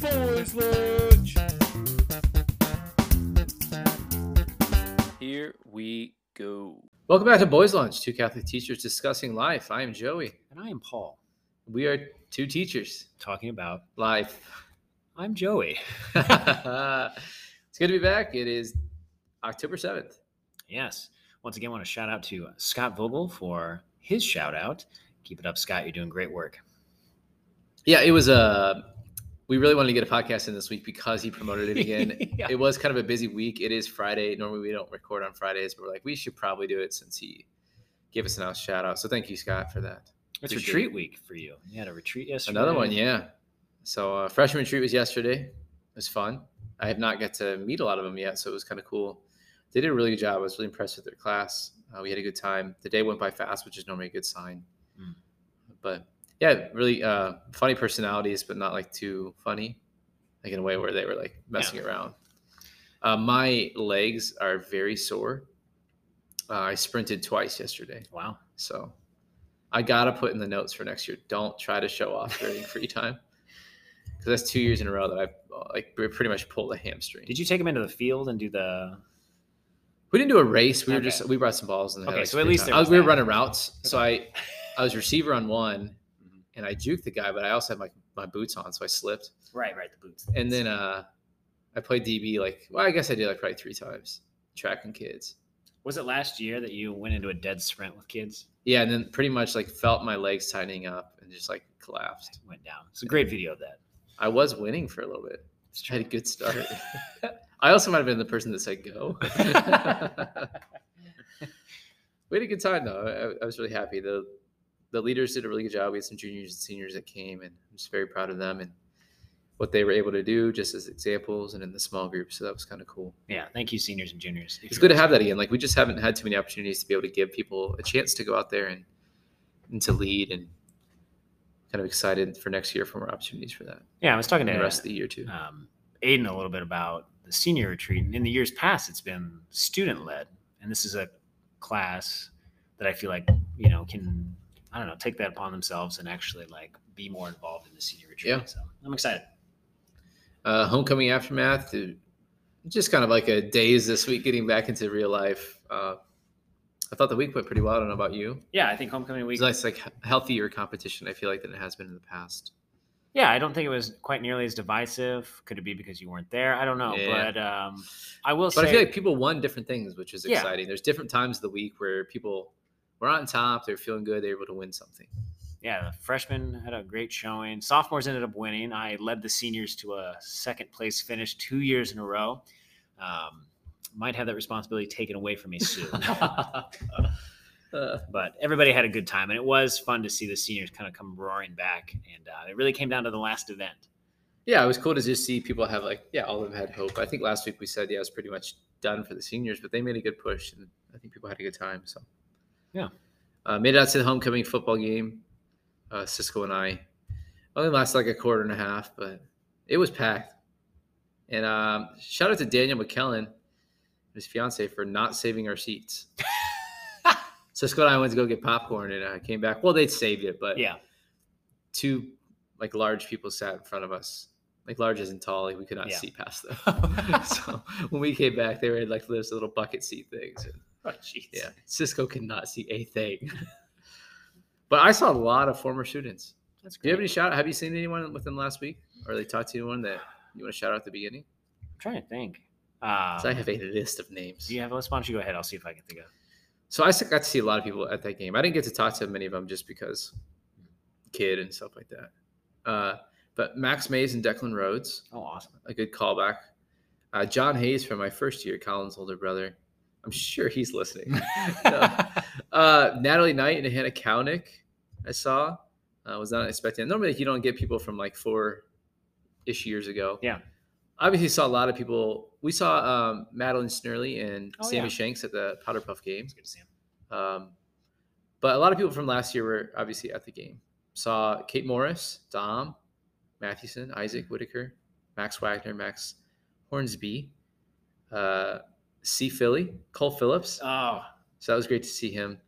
Boys lunch. Here we go. Welcome back to Boys Lunch, two Catholic teachers discussing life. I am Joey. And I am Paul, We are two teachers talking about life. I'm Joey. it's good to be back. It is October 7th. Yes. Once again, I want to shout out to Scott Vogel for his shout out. Keep it up, Scott. You're doing great work. Yeah, it was Uh, we really wanted to get a podcast in this week because he promoted it again. Yeah. It was kind of a busy week. It is Friday. Normally we don't record on Fridays, but we're like, we should probably do it since he gave us a nice shout out. So thank you, Scott, for that. It's Appreciate retreat it. week for you. You had a retreat yesterday. Another one, yeah. So uh, freshman retreat was yesterday. It was fun. I have not got to meet a lot of them yet, so it was kind of cool. They did a really good job. I was really impressed with their class. Uh, we had a good time. The day went by fast, which is normally a good sign. Mm. But yeah, really uh, funny personalities, but not like too funny, like in a way where they were like messing around. Uh, my legs are very sore. Uh, I sprinted twice yesterday. Wow. So I gotta put in the notes for next year. Don't try to show off during free time because that's two years in a row that I've uh, like pretty much pulled a hamstring. Did you take him into the field and do the? We didn't do a race. We were just we brought some balls and Okay, like, so at least I was, we were running routes. So I I was receiver on one. And I juked the guy, but I also had my my boots on, so I slipped. Right, right, the boots. And then uh, I played DB like well, I guess I did like probably three times tracking kids. was it last year that you went into a dead sprint with kids? Yeah, and then pretty much like felt my legs tightening up and just like collapsed. Went down. It's a great video of that. I was winning for a little bit. It's I had a good start. I also might have been the person that said go. we had a good time though. I, I was really happy. The the leaders did a really good job. We had some juniors and seniors that came, and I'm just very proud of them and what they were able to do, just as examples and in the small group. So that was kind of cool. Yeah, thank you, seniors and juniors. It's good to have that again. Like we just haven't had too many opportunities to be able to give people a chance to go out there and and to lead and kind of excited for next year for more opportunities for that. Yeah, I was talking to the rest of the year too. um, Aiden a little bit about the senior retreat. And in the years past, it's been student led, and this is a class that I feel like you know can I don't know take that upon themselves and actually like be more involved in the senior retreat. Yeah. So I'm excited. uh, homecoming aftermath just kind of like a daze this week getting back into real life uh, i thought the week went pretty well i don't know about you Yeah, I think homecoming week. was nice like healthier competition i feel like than it has been in the past yeah, I don't think it was quite nearly as divisive. Could it be because you weren't there? I don't know, Yeah. but um, I will but say i feel like people won different things which is Yeah. exciting there's different times of the week where people were on top they're feeling good they're able to win something yeah, the freshmen had a great showing. Sophomores ended up winning. I led the seniors to a second place finish two years in a row. Um, might have that responsibility taken away from me soon. but everybody had a good time, and it was fun to see the seniors kind of come roaring back. And uh, it really came down to the last event. yeah it was cool to just see people have like yeah all of them had hope i think last week we said yeah it was pretty much done for the seniors but they made a good push and i think people had a good time so Yeah. uh, made it out to the homecoming football game uh, cisco and i only lasted like a quarter and a half but it was packed and um, shout out to daniel mckellen his fiance for not saving our seats cisco and i went to go get popcorn and i came back well they'd saved it but Yeah, two like large people sat in front of us, like large as in tall, like we could not Yeah. see past them. so when we came back, they were in like those little bucket seat things. And, oh, jeez. yeah, Cisco could not see a thing. but I saw a lot of former students. that's Do you have any shout? Have you seen anyone within the last week, or they talked to anyone that you want to shout out at the beginning? I'm trying to think. Um, 'Cause I have a list of names. Do you have a list? Why don't you go ahead? I'll see if I can think of. So I got to see a lot of people at that game. I didn't get to talk to many of them just because kid and stuff like that. Uh, but Max Mays and Declan Rhodes, Oh, awesome. a good callback. Uh, John Hayes from my first year, Colin's older brother. I'm sure he's listening. No. uh, Natalie Knight and Hannah Kownick, I saw. I was not expecting. Normally, you don't get people from like four ish years ago. Yeah. Obviously, saw a lot of people. We saw um, Madeline Snurley and Oh, Sammy yeah. Shanks at the Powder Puff game. It's good to see him. Um, but a lot of people from last year were obviously at the game. Saw Kate Morris, Dom, Mathewson, Isaac Whitaker, Max Wagner, Max Hornsby, uh, C. Philly, Cole Phillips. Oh, So that was great to see him.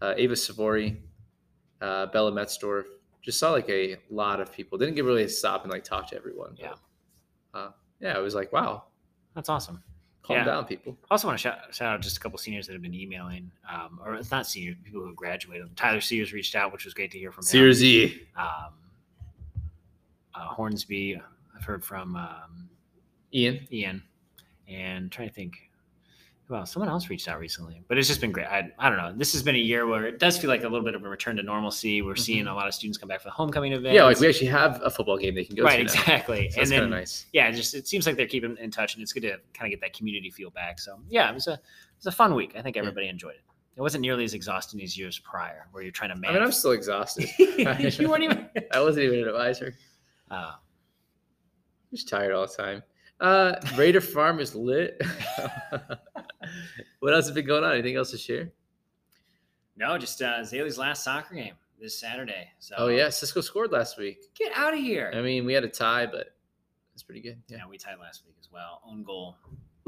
Uh, Ava Savori, uh, Bella Metzdorf, just saw like a lot of people. Didn't get really a stop and like talk to everyone. but, Yeah. uh, yeah, it was like wow, That's awesome. calm Yeah. down, people. Also, want to shout, shout out just a couple seniors that have been emailing, um, or it's not seniors, people who have graduated. Tyler Sears reached out, which was great to hear from him. Sears E. Um, uh, Hornsby, I've heard from um, Ian. Ian, and trying to think. Well, someone else reached out recently, but it's just been great. I, I don't know. This has been a year where it does feel like a little bit of a return to normalcy. We're seeing a lot of students come back for the homecoming event. Mm-hmm. Yeah, like we actually have a football game they can go right, to. now. exactly. So and then of nice. yeah, it just it seems like they're keeping in touch, and it's good to kind of get that community feel back. So yeah, it was a it was a fun week. I think everybody enjoyed it. It wasn't nearly as exhausting as years prior, where you're trying to I manage. mean, I'm still exhausted. you weren't even. I wasn't even an advisor. Uh, Just tired all the time. Uh, Raider Farm is lit. what else has been going on? Anything else to share? no, just uh, Zaylee's last soccer game this Saturday. So Oh yeah, Cisco scored last week. get out of here. I mean, we had a tie, but it's pretty good. yeah. Yeah. we tied last week as well. Own goal.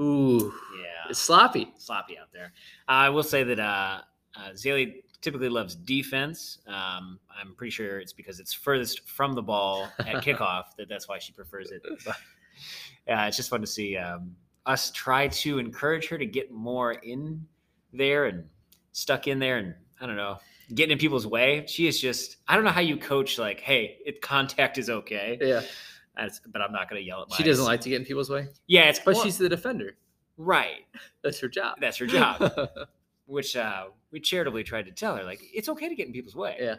Ooh, Yeah, it's sloppy. sloppy out there. I will say that uh, uh, Zaylee typically loves defense. Um, I'm pretty sure it's because it's furthest from the ball at kickoff that that's why she prefers it. But yeah, it's just fun to see um, us try to encourage her to get more in there and stuck in there, and I don't know, getting in people's way. She is just I don't know how you coach like, hey, it contact is okay, Yeah, That's, but I'm not going to yell at. My she doesn't like to get in people's way, Yeah, it's but well, she's the defender. right. That's her job. That's her job. which uh, we charitably tried to tell her like it's okay to get in people's way. yeah,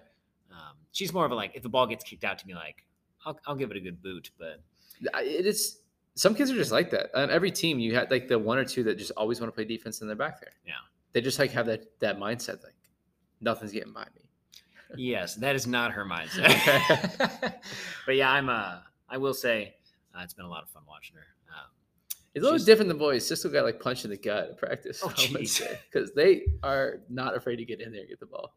Um, she's more of a like if the ball gets kicked out to me, like I'll, I'll give it a good boot, but it is. Some kids are just like that. On every team, you had like the one or two that just always want to play defense in their back there. Yeah. they just like have that that mindset. Like nothing's getting by me. yes, that is not her mindset. but yeah, I'm uh, I will say uh, it's been a lot of fun watching her. Um, It's a little different than boys. Cisco got like punched in the gut at practice. Oh. Because they are not afraid to get in there and get the ball.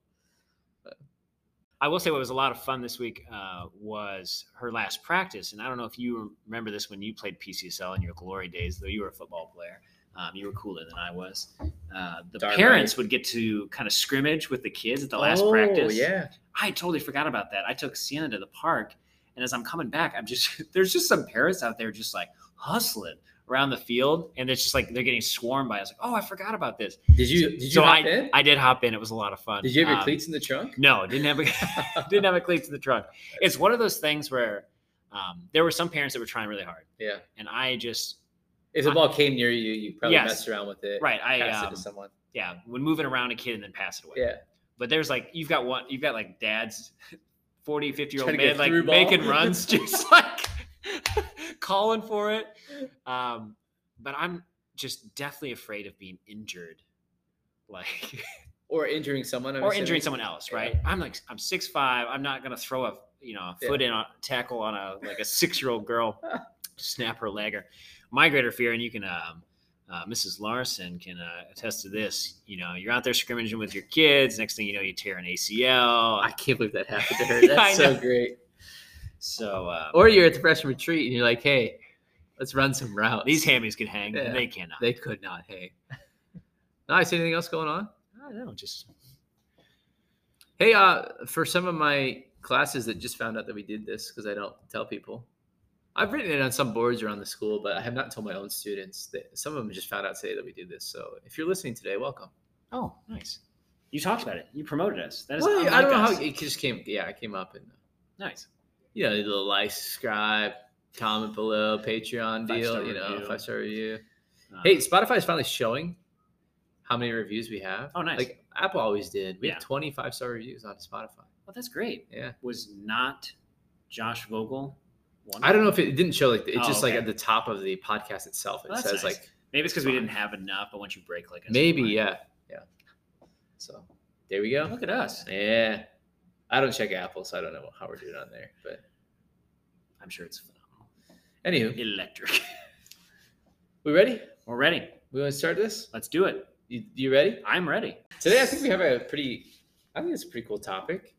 I will say what was a lot of fun this week uh, was her last practice, and I don't know if you remember this when you played PCSL in your glory days, though you were a football player. Um, you were cooler than I was. Uh, the Darn parents would get to kind of scrimmage with the kids at the last Oh, practice. yeah. I totally forgot about that. I took Sienna to the park, and as I'm coming back, I'm just there's just some parents out there just like hustling around the field, and it's just like they're getting swarmed by. Us. like, oh, I forgot about this. Did you did you so hop I in? I did hop in. It was a lot of fun. did you have your Um, cleats in the trunk? No, didn't have a didn't have a cleats in the trunk. It's one of those things where um, there were some parents that were trying really hard, Yeah. and I just If the I- ball came near you, you probably Yes. messed around with it. right. I Passed it um, to someone. yeah, when moving around a kid and then pass it away. Yeah. but there's like you've got one you've got like dads 40 50 year old Trying to get man like making runs just like calling for it um but i'm just definitely afraid of being injured like Or injuring someone. I'm or assuming. injuring someone else Yeah. right i'm like i'm six five i'm not gonna throw a you know a Yeah. foot in a tackle on a like a six year old girl snap her leg or my greater fear and you can um uh, Mrs. Larson can uh, attest to this. You know, you're out there scrimmaging with your kids. Next thing you know, you tear an ACL. I can't believe that happened to her. That's so great. So uh, Or you're at the freshman retreat and you're like, hey, let's run some routes. these hammies can hang, Yeah. they cannot. they could not hang. Nice. Anything else going on? I don't know. Just Hey, uh, for some of my classes that just found out that we did this because I don't tell people, I've written it on some boards around the school, but I have not told my own students. That some of them just found out today that we did this. So if you're listening today, welcome. oh, nice. You talked about it. You promoted us. That is Well, I don't know us. how it just came. Yeah, it came up and nice. You know, the little like, subscribe, comment below, Patreon deal. You know, review. five star review. Uh, Hey, Spotify is finally showing how many reviews we have. Oh, nice. Like Apple always did. We Yeah. have 25 star reviews on Spotify. well, that's great. Yeah. Was not Josh Vogel? One I don't know if it, it didn't show like it's Oh, just like at the top of the podcast itself. It Well, says nice. like Maybe it's because we didn't have enough, but once you break like a maybe yeah yeah. So there we go. Look at us. Yeah, I don't check Apple, so I don't know how we're doing on there. But I'm sure it's phenomenal. anywho, Electric. we ready? We're ready. We want to start this? Let's do it. You, you ready? I'm ready. Today, I think we have a pretty. I think it's a pretty cool topic.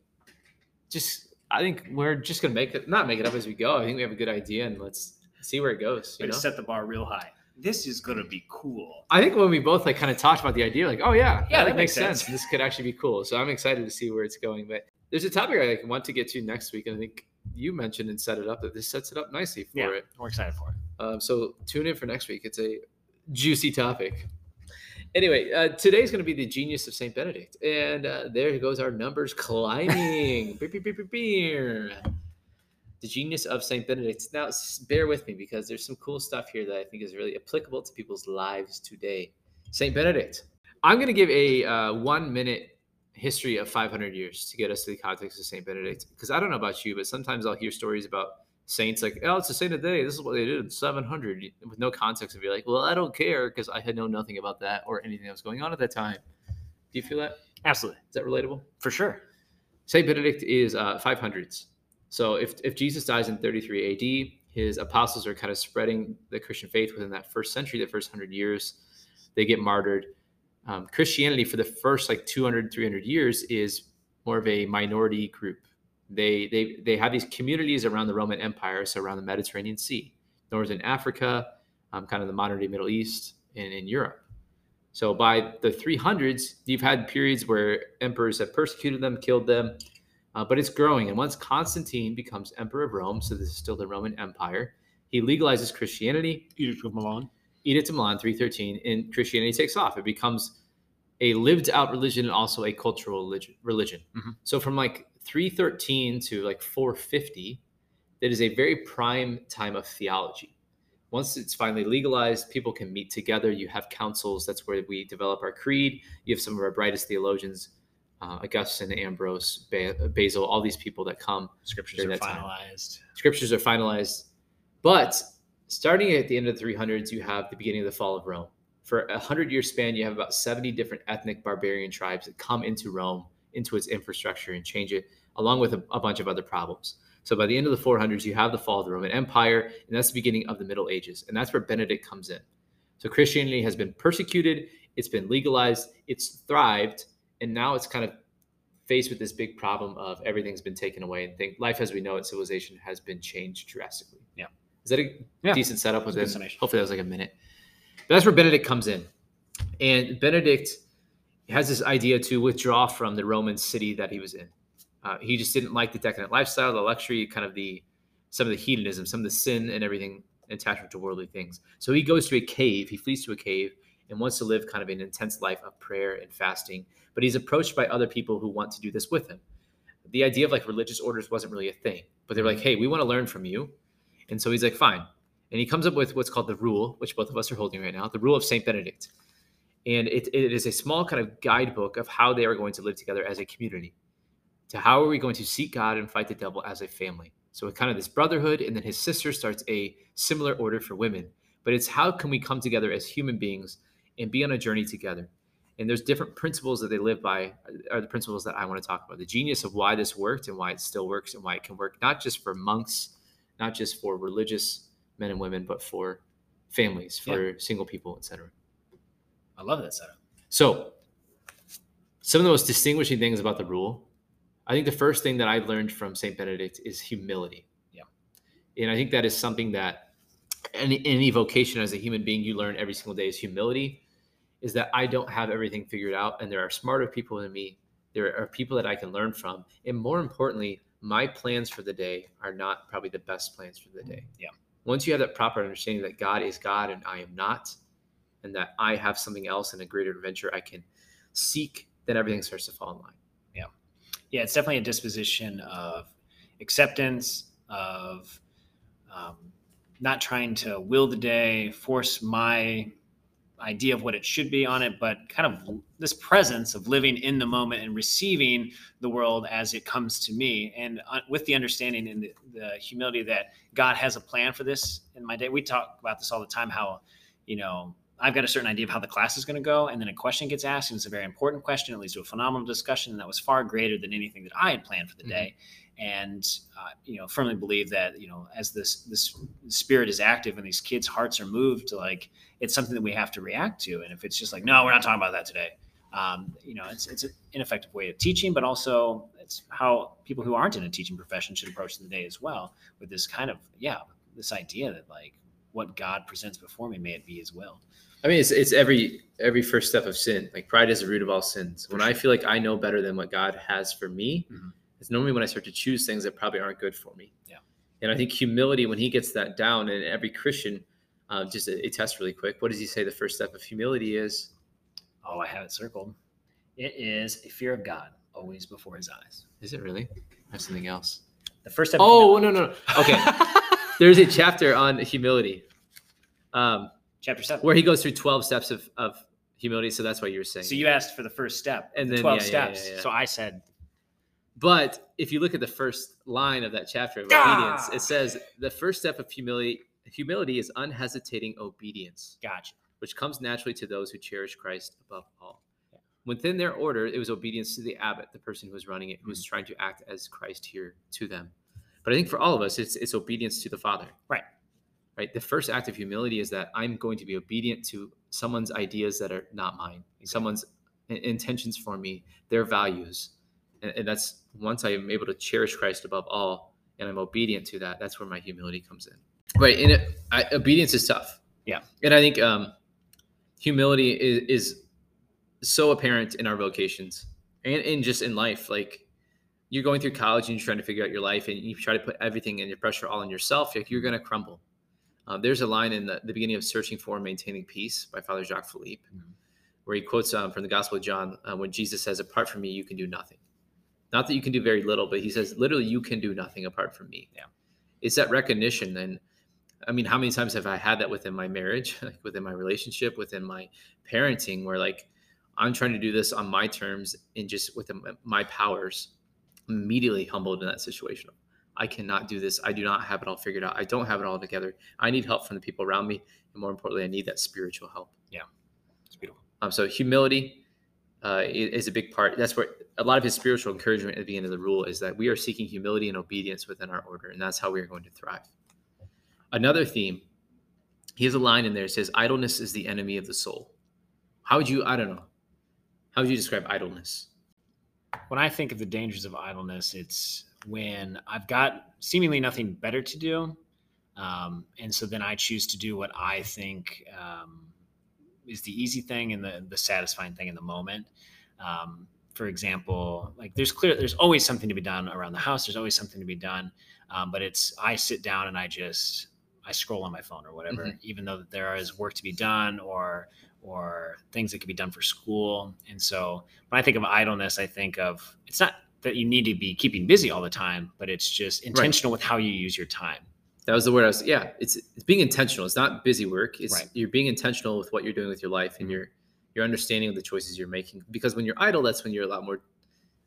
Just, I think we're just gonna make it, not make it up as we go. I think we have a good idea, and let's see where it goes. You know? set the bar real high. This is gonna be cool. I think when we both like kind of talked about the idea, like, oh yeah, Yeah, that, that makes makes sense. sense. This could actually be cool. So I'm excited to see where it's going. But there's a topic I want to get to next week, and I think you mentioned and set it up that this sets it up nicely for Yeah. it. We're excited for it. Um, so tune in for next week. It's a juicy topic. Anyway, uh, today's going to be the genius of Saint Benedict, and uh, there goes our numbers climbing. Beep, beep, beep, beep, beep. The genius of Saint Benedict. Now, bear with me because there's some cool stuff here that I think is really applicable to people's lives today. Saint Benedict. I'm going to give a uh, one minute history of 500 years to get us to the context of Saint Benedict. Because I don't know about you, but sometimes I'll hear stories about saints like, oh, it's a saint of the day. This is what they did in 700 with no context. Of you're like, well, I don't care because I had known nothing about that or anything that was going on at that time. Do you feel that? Absolutely. Is that relatable? For sure. Saint Benedict is uh, 500s. So if, if Jesus dies in 33 AD, his apostles are kind of spreading the Christian faith within that first century, the first 100 years. They get martyred. Um, Christianity for the first like 200, 300 years is more of a minority group. They, they, they have these communities around the Roman Empire, so around the Mediterranean Sea, Northern Africa, um, kind of the modern day Middle East, and in Europe. So by the 300s, you've had periods where emperors have persecuted them, killed them, uh, but it's growing. And once Constantine becomes emperor of Rome, so this is still the Roman Empire, he legalizes Christianity. Edict of Milan. Edict of Milan 313, and Christianity takes off. It becomes a lived out religion and also a cultural religion. religion. Mhm. So from like 313 to like 450, that is a very prime time of theology. Once it's finally legalized, people can meet together. You have councils. That's where we develop our creed. You have some of our brightest theologians, uh, Augustine, Ambrose, ba- Basil, all these people that come Scriptures are that time. finalized. scriptures are finalized. But starting at the end of the 300s, you have the beginning of the fall of Rome. For a hundred year span, you have about 70 different ethnic barbarian tribes that come into Rome, into its infrastructure, and change it, along with a, a bunch of other problems. So by the end of the 400s, you have the fall of the Roman Empire, and that's the beginning of the Middle Ages. And that's where Benedict comes in. So Christianity has been persecuted, it's been legalized, it's thrived, and now it's kind of faced with this big problem of everything's been taken away and think life as we know it, civilization has been changed drastically. Yeah. Is that a Yeah. decent setup? A Within, hopefully that was like a minute. But that's where Benedict comes in. And Benedict has this idea to withdraw from the Roman city that he was in. Uh, he just didn't like the decadent lifestyle, the luxury, kind of the some of the hedonism, some of the sin and everything attachment to worldly things. So he goes to a cave, he flees to a cave and wants to live kind of an intense life of prayer and fasting. But he's approached by other people who want to do this with him. The idea of like religious orders wasn't really a thing, but they're like, hey, we want to learn from you. And so he's like, fine. And he comes up with what's called the rule, which both of us are holding right now, the rule of St. Benedict. And it, it is a small kind of guidebook of how they are going to live together as a community. To how are we going to seek God and fight the devil as a family? So kind of this brotherhood, and then his sister starts a similar order for women. But it's how can we come together as human beings and be on a journey together? And there's different principles that they live by, are the principles that I want to talk about. The genius of why this worked and why it still works and why it can work, not just for monks, not just for religious men and women, but for families, for single people, etc. I love that setup. So, some of the most distinguishing things about the rule, I think the first thing that I learned from St. Benedict is humility. Yeah. And I think that is something that any, any vocation as a human being you learn every single day is humility, is that I don't have everything figured out and there are smarter people than me. There are people that I can learn from. And more importantly, my plans for the day are not probably the best plans for the day. Yeah. Once you have that proper understanding that God is God and I am not, and that I have something else and a greater adventure I can seek, then everything starts to fall in line. yeah, Yeah. it's definitely a disposition of acceptance, of um, not trying to will the day, force my idea of what it should be on it, but kind of this presence of living in the moment and receiving the world as it comes to me. And uh, with the understanding and the, the humility that God has a plan for this in my day. We talk about this all the time how, you know, I've got a certain idea of how the class is going to go, and then a question gets asked, and it's a very important question. It leads to a phenomenal discussion, and that was far greater than anything that I had planned for the Mhm. day. And uh, you know, firmly believe that you know, as this this spirit is active and these kids' hearts are moved, like it's something that we have to react to. And if it's just like, no, we're not talking about that today, um, you know, it's it's an ineffective way of teaching, but also it's how people who aren't in a teaching profession should approach the day as well, with this kind of yeah, this idea that like what God presents before me, may it be His will. I mean, it's it's every every first step of sin. Like pride is the root of all sins. When I feel like I know better than what God has for me, Mhm. It's normally when I start to choose things that probably aren't good for me. Yeah. And I think humility, when he gets that down, and every Christian, uh, just a, a test really quick. What does he say? The first step of humility is Oh, I have it circled. It is a fear of God always before his eyes. Is it really? I have something else. The first step. Oh no no no. Okay, there's a chapter on humility, um, Chapter seven. where he goes through twelve steps of, of humility. So that's what you were saying. So you asked for the first step And the then- 12 yeah, steps. yeah, yeah. So I said, But if you look at the first line of that chapter of Ah! obedience, it says the first step of humility humility is unhesitating obedience, gotcha. which comes naturally to those who cherish Christ above all. Within their order, it was obedience to the abbot, the person who was running it, who was trying to act as Christ here to them. But I think for all of us, it's it's obedience to the Father. Right. Right. The first act of humility is that I'm going to be obedient to someone's ideas that are not mine, someone's intentions for me, their values. And, and that's once I am able to cherish Christ above all and I'm obedient to that, that's where my humility comes in. Right. And it, I, obedience is tough. Yeah. And I think um, humility is, is so apparent in our vocations and, and just in life. Like you're going through college and you're trying to figure out your life and you try to put everything and your pressure all on yourself, like you're going to crumble. Um, there's a line in the, the beginning of Searching for and Maintaining Peace by Father Jacques Philippe, Mhm. where he quotes um, from the Gospel of John uh, when Jesus says, Apart from me, you can do nothing. Not that you can do very little, but he says, literally, you can do nothing apart from me. Yeah. It's that recognition. And I mean, how many times have I had that within my marriage, like within my relationship, within my parenting, where like I'm trying to do this on my terms and just within my powers, immediately humbled in that situation. I cannot do this. I do not have it all figured out. I don't have it all together. I need help from the people around me. And more importantly, I need that spiritual help. Yeah. It's beautiful. Um, so humility uh, is a big part. That's where a lot of his spiritual encouragement at the beginning of the rule is that we are seeking humility and obedience within our order, and that's how we are going to thrive. Another theme, he has a line in there that says, "Idleness is the enemy of the soul." How would you? I don't know. How would you describe idleness? When I think of the dangers of idleness, it's when I've got seemingly nothing better to do. Um, and so then I choose to do what I think um, is the easy thing and the, the satisfying thing in the moment. Um, for example, like there's clear, there's always something to be done around the house. There's always something to be done. Um, but it's, I sit down and I just, I scroll on my phone or whatever, Mhm. even though there is work to be done or, or things that could be done for school. And so when I think of idleness, I think of, it's not that you need to be keeping busy all the time, but it's just intentional with how you use your time. That was the word I was. Yeah, it's it's being intentional. It's not busy work. It's Right. you're being intentional with what you're doing with your life and Mhm. your your understanding of the choices you're making. Because when you're idle, that's when you're a lot more.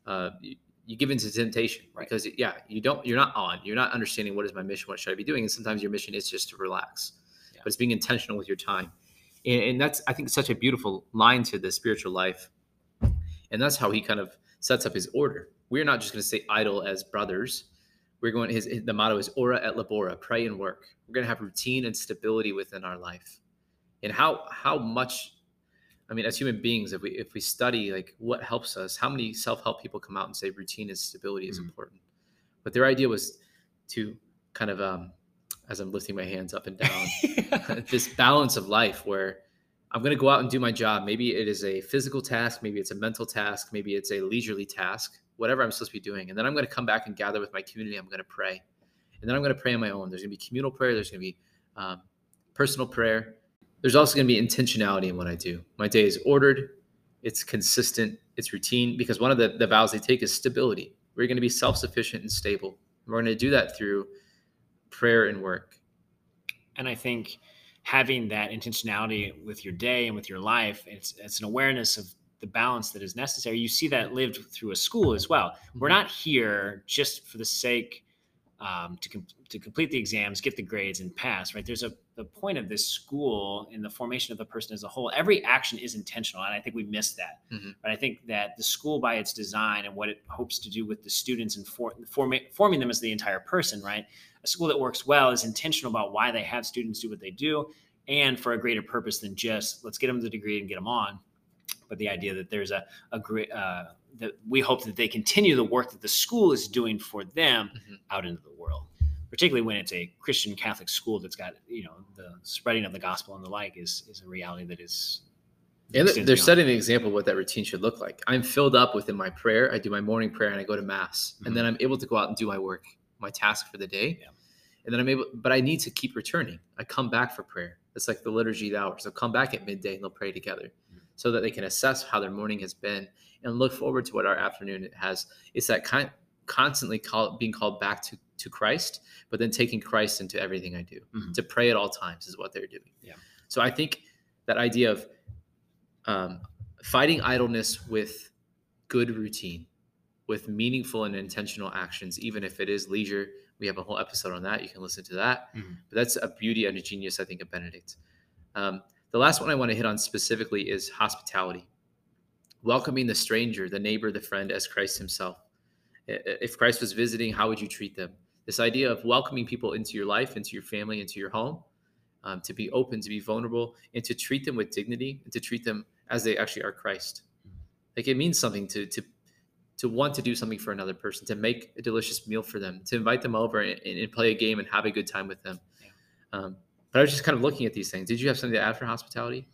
Uh, you, you give into temptation Right. because yeah, you don't. You're not on. You're not understanding what is my mission. What should I be doing? And sometimes your mission is just to relax. Yeah. But it's being intentional with your time, and, and that's I think such a beautiful line to the spiritual life, and that's how he kind of sets up his order. We're not just going to stay idle as brothers. We're going his the motto is ora et labora pray and work. We're going to have routine and stability within our life. And how how much i mean as human beings if we if we study like what helps us how many self-help people come out and say routine and stability is Mhm. important. But their idea was to kind of um as i'm lifting my hands up and down this balance of life where I'm going to go out and do my job. Maybe it is a physical task, maybe it's a mental task, maybe it's a leisurely task, whatever I'm supposed to be doing. And then I'm going to come back and gather with my community. I'm going to pray. And then I'm going to pray on my own. There's going to be communal prayer, there's going to be um, personal prayer. There's also going to be intentionality in what I do. My day is ordered, it's consistent, it's routine, because one of the, the vows they take is stability. We're going to be self sufficient and stable. We're going to do that through prayer and work. and I think having that intentionality with your day and with your life, it's it's an awareness of the balance that is necessary. You see that lived through a school as well. We're mm-hmm. not here just for the sake um, to com- to complete the exams, get the grades, and pass. Right? There's a the point of this school in the formation of the person as a whole. Every action is intentional, and I think we miss that. Mhm. But I think that the school, by its design and what it hopes to do with the students and for, forma- forming them as the entire person, right? A school that works well is intentional about why they have students do what they do, and for a greater purpose than just let's get them the degree and get them on. But the idea that there's a a great uh, that we hope that they continue the work that the school is doing for them Mhm. out into the world, particularly when it's a Christian Catholic school that's got you know the spreading of the gospel and the like is is a reality that is And they're beyond. setting the example of what that routine should look like. I'm filled up within my prayer. I do my morning prayer and I go to mass, and then I'm able to go out and do my work, my task for the day. Mm-hmm. Yeah. And then I'm able, but I need to keep returning. I come back for prayer. It's like the liturgy of the hours. They'll come back at midday and they'll pray together. So that they can assess how their morning has been and look forward to what our afternoon has. It's that kind constantly call, being called back to to Christ, but then taking Christ into everything I do. Mhm. To pray at all times is what they're doing. Yeah. So I think that idea of um, fighting idleness with good routine, with meaningful and intentional actions, even if it is leisure. We have a whole episode on that. You can listen to that. Mhm. But that's a beauty and a genius, I think, of Benedict. Um, the last one I want to hit on specifically is hospitality, welcoming the stranger, the neighbor, the friend as Christ himself. If Christ was visiting, how would you treat them? This idea of welcoming people into your life, into your family, into your home, um, to be open, to be vulnerable, and to treat them with dignity, and to treat them as they actually are Christ. Like it means something to to to want to do something for another person, to make a delicious meal for them, to invite them over and, and play a game and have a good time with them. Um, but I was just kind of looking at these things. Did you have something to add for hospitality?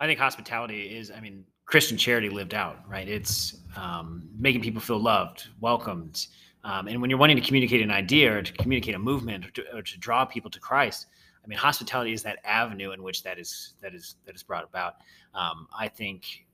I think hospitality is, I mean, Christian charity lived out, right? It's um, making people feel loved, welcomed. Um, and when you're wanting to communicate an idea or to communicate a movement or to, or to draw people to Christ, I mean, hospitality is that avenue in which that is that is that is brought about. Um, I think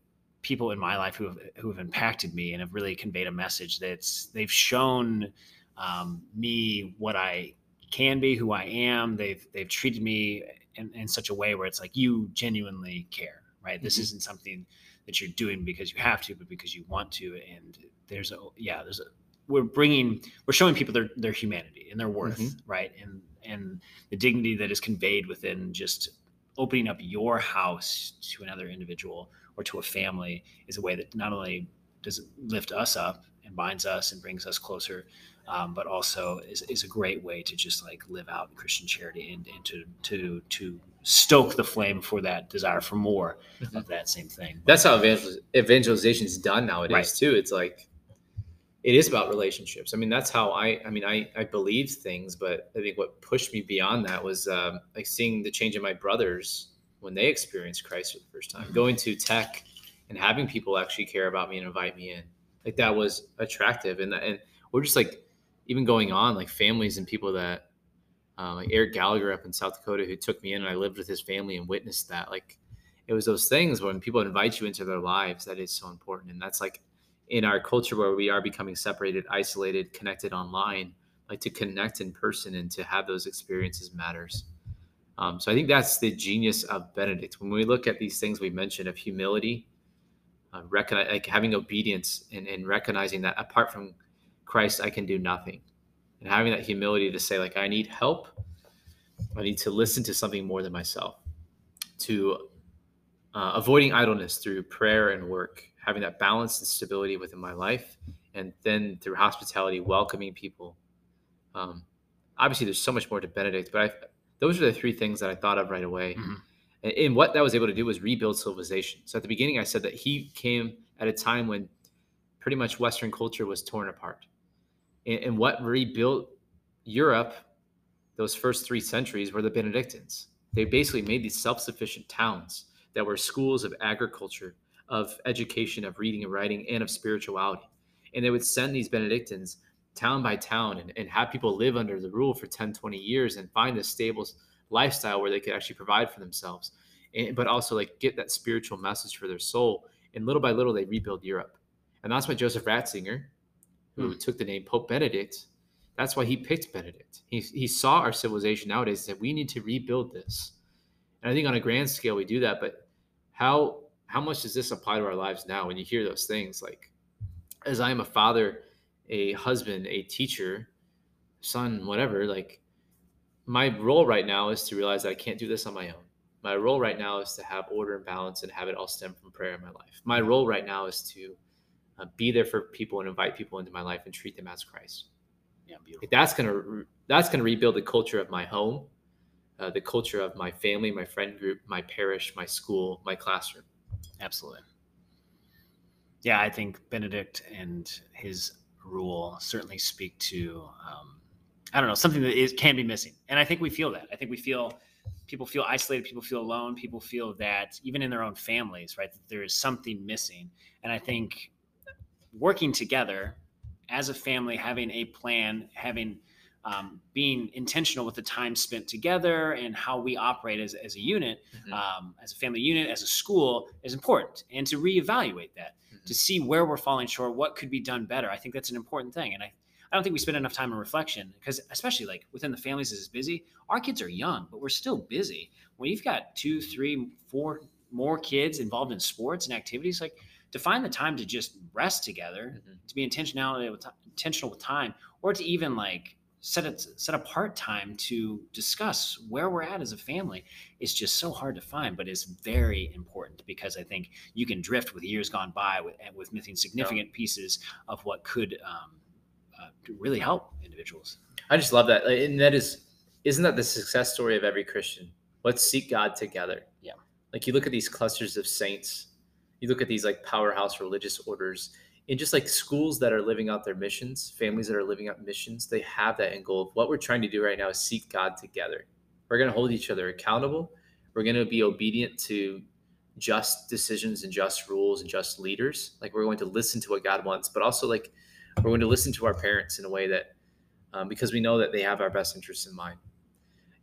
people in my life who have who have impacted me and have really conveyed a message that's they've shown um, me what I can be, who I am. They've they've treated me in, in such a way where it's like you genuinely care, right? This Mhm. isn't something that you're doing because you have to, but because you want to. And there's a yeah, there's a we're bringing we're showing people their their humanity and their worth, Mhm. right? And and the dignity that is conveyed within just opening up your house to another individual or to a family is a way that not only does it lift us up and binds us and brings us closer, um, but also is, is a great way to just like live out Christian charity and, and to to to stoke the flame for that desire for more Mhm. of that same thing. That's how evangel- evangelization is done nowadays Right. too. It's like it is about relationships. I mean, that's how I. I mean, I I believed things, but I think what pushed me beyond that was um, like seeing the change in my brothers when they experienced Christ for the first time, Mhm. going to tech and having people actually care about me and invite me in. Like that was attractive, and and we're just like even going on like families and people that uh, like Eric Gallagher up in South Dakota who took me in and I lived with his family and witnessed that. Like it was those things when people invite you into their lives that is so important. And that's like in our culture where we are becoming separated, isolated, connected online, like to connect in person and to have those experiences matters. Um, so I think that's the genius of Benedict. When we look at these things we mentioned of humility, uh, recognize, like having obedience and, and recognizing that apart from Christ, I can do nothing. And having that humility to say like i need help i need to listen to something more than myself to uh, avoiding idleness through prayer and work having that balance and stability within my life and then through hospitality welcoming people. Um, obviously there's so much more to benedict but I, those are the three things that i thought of right away. Mhm. and, and what that was able to do was rebuild civilization. So at the beginning i said that he came at a time when pretty much western culture was torn apart and, what rebuilt Europe those first three centuries were the Benedictines. They basically made these self sufficient towns that were schools of agriculture, of education, of reading and writing, and of spirituality. And they would send these Benedictines town by town and, and have people live under the rule for 10, 20 years and find a stable lifestyle where they could actually provide for themselves, and, but also like get that spiritual message for their soul. And little by little, they rebuild Europe. And that's why Joseph Ratzinger, who hmm. took the name Pope Benedict, that's why he picked Benedict. He, he saw our civilization nowadays and said, we need to rebuild this. And I think on a grand scale, we do that. But how how much does this apply to our lives now when you hear those things? Like, as I am a father, a husband, a teacher, son, whatever, like, my role right now is to realize that I can't do this on my own. My role right now is to have order and balance and have it all stem from prayer in my life. My role right now is to uh, be there for people and invite people into my life and treat them as Christ. Yeah, beautiful. Like that's gonna that's gonna rebuild the culture of my home, uh, the culture of my family, my friend group, my parish, my school, my classroom. Absolutely. Yeah, I think Benedict and his rule certainly speak to, um, I don't know, something that is can be missing, and I think we feel that. I think we feel people feel isolated, people feel alone, people feel that even in their own families, right, that there is something missing. And I think working together as a family, having a plan, having um, being intentional with the time spent together and how we operate as, as a unit, Mhm. um, as a family unit, as a school is important. And to reevaluate that, Mhm. to see where we're falling short, what could be done better. I think that's an important thing. And I, I don't think we spend enough time in reflection because, especially like within the families is busy, our kids are young, but we're still busy. When you've got two, three, four more kids involved in sports and activities, like to find the time to just rest together, Mhm. to be intentionality with intentional with time, or to even like set it set apart time to discuss where we're at as a family is just so hard to find, but is very important because I think you can drift with years gone by with with missing significant pieces of what could um, uh, really help individuals. I just love that, and that is, isn't that the success story of every Christian? Let's seek God together. Yeah. Like you look at these clusters of saints, you look at these like powerhouse religious orders, and just like schools that are living out their missions, families that are living out missions, they have that end goal. What we're trying to do right now is seek God together. We're going to hold each other accountable. We're going to be obedient to just decisions and just rules and just leaders. Like we're going to listen to what God wants, but also like we're going to listen to our parents in a way that um, because we know that they have our best interests in mind.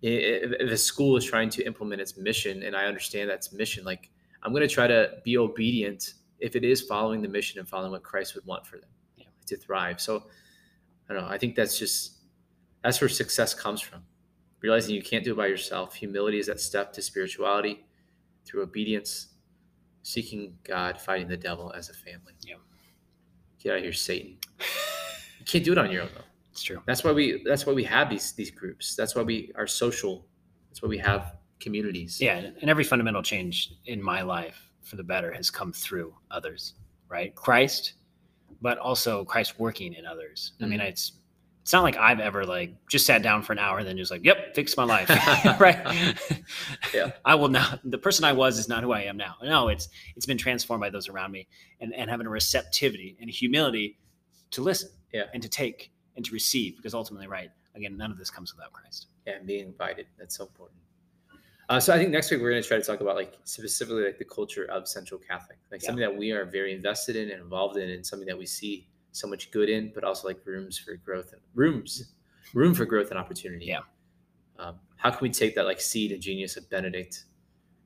If a school is trying to implement its mission, and I understand that's mission, like I'm going to try to be obedient if it is following the mission and following what Christ would want for them Yeah. to thrive. So I don't know. I think that's just that's where success comes from. Realizing you can't do it by yourself. Humility is that step to spirituality through obedience, seeking God, fighting the devil as a family. Yeah. Get out of here, Satan. You can't do it on your own though. It's true. That's why we that's why we have these these groups. That's why we are social. That's why we have communities. Yeah, and every fundamental change in my life for the better has come through others, right? Christ, but also Christ working in others. I mean, Mhm. it's it's not like I've ever like just sat down for an hour and then just like, yep, fix my life, right? Yeah. I will not. The person I was is not who I am now. No, it's it's been transformed by those around me, and and having a receptivity and a humility to listen, Yeah. and to take and to receive, because ultimately, right? Again, none of this comes without Christ. Yeah, and being invited. That's so important. Uh, so I think next week we're going to try to talk about like specifically like the culture of Central Catholic, like Yeah. something that we are very invested in and involved in, and something that we see so much good in, but also like rooms for growth and rooms, room for growth and opportunity. Yeah. Um, how can we take that like seed and genius of Benedict?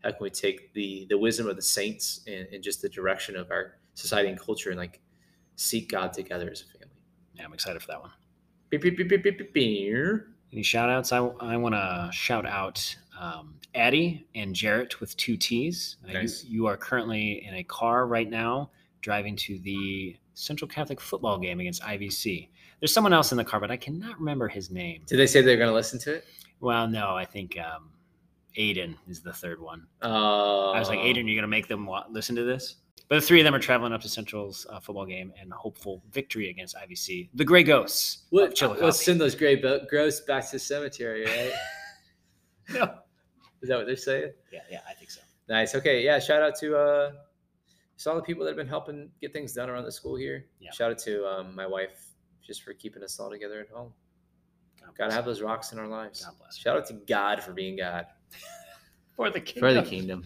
How can we take the the wisdom of the saints and, and just the direction of our society and culture and like seek God together as a family? Yeah, I'm excited for that one. Beep, beep, beep, beep, beep, beep, beep. Any shout outs? I, I want to shout out um, Addie and Jarrett with two T's. Uh, you- you, are currently in a car right now driving to the Central Catholic football game against IVC. There's someone else in the car, but I cannot remember his name. Did they say they're going to listen to it? Well, no, I think um, Aiden is the third one. Uh, I was like, Aiden, you're going to make them wa- listen to this? But the three of them are traveling up to Central's uh, football game and hopeful victory against IVC. The Grey Ghosts. of What, let's send those gray gross back to the cemetery, right? No. Is that what they're saying? Yeah, yeah, I think so. Nice. Okay. Yeah. Shout out to uh, just all the people that have been helping get things done around the school here. Yeah. Shout out to um, my wife just for keeping us all together at home. Gotta have those rocks in our lives. God bless. Shout out to God for being God for the kingdom. for the kingdom.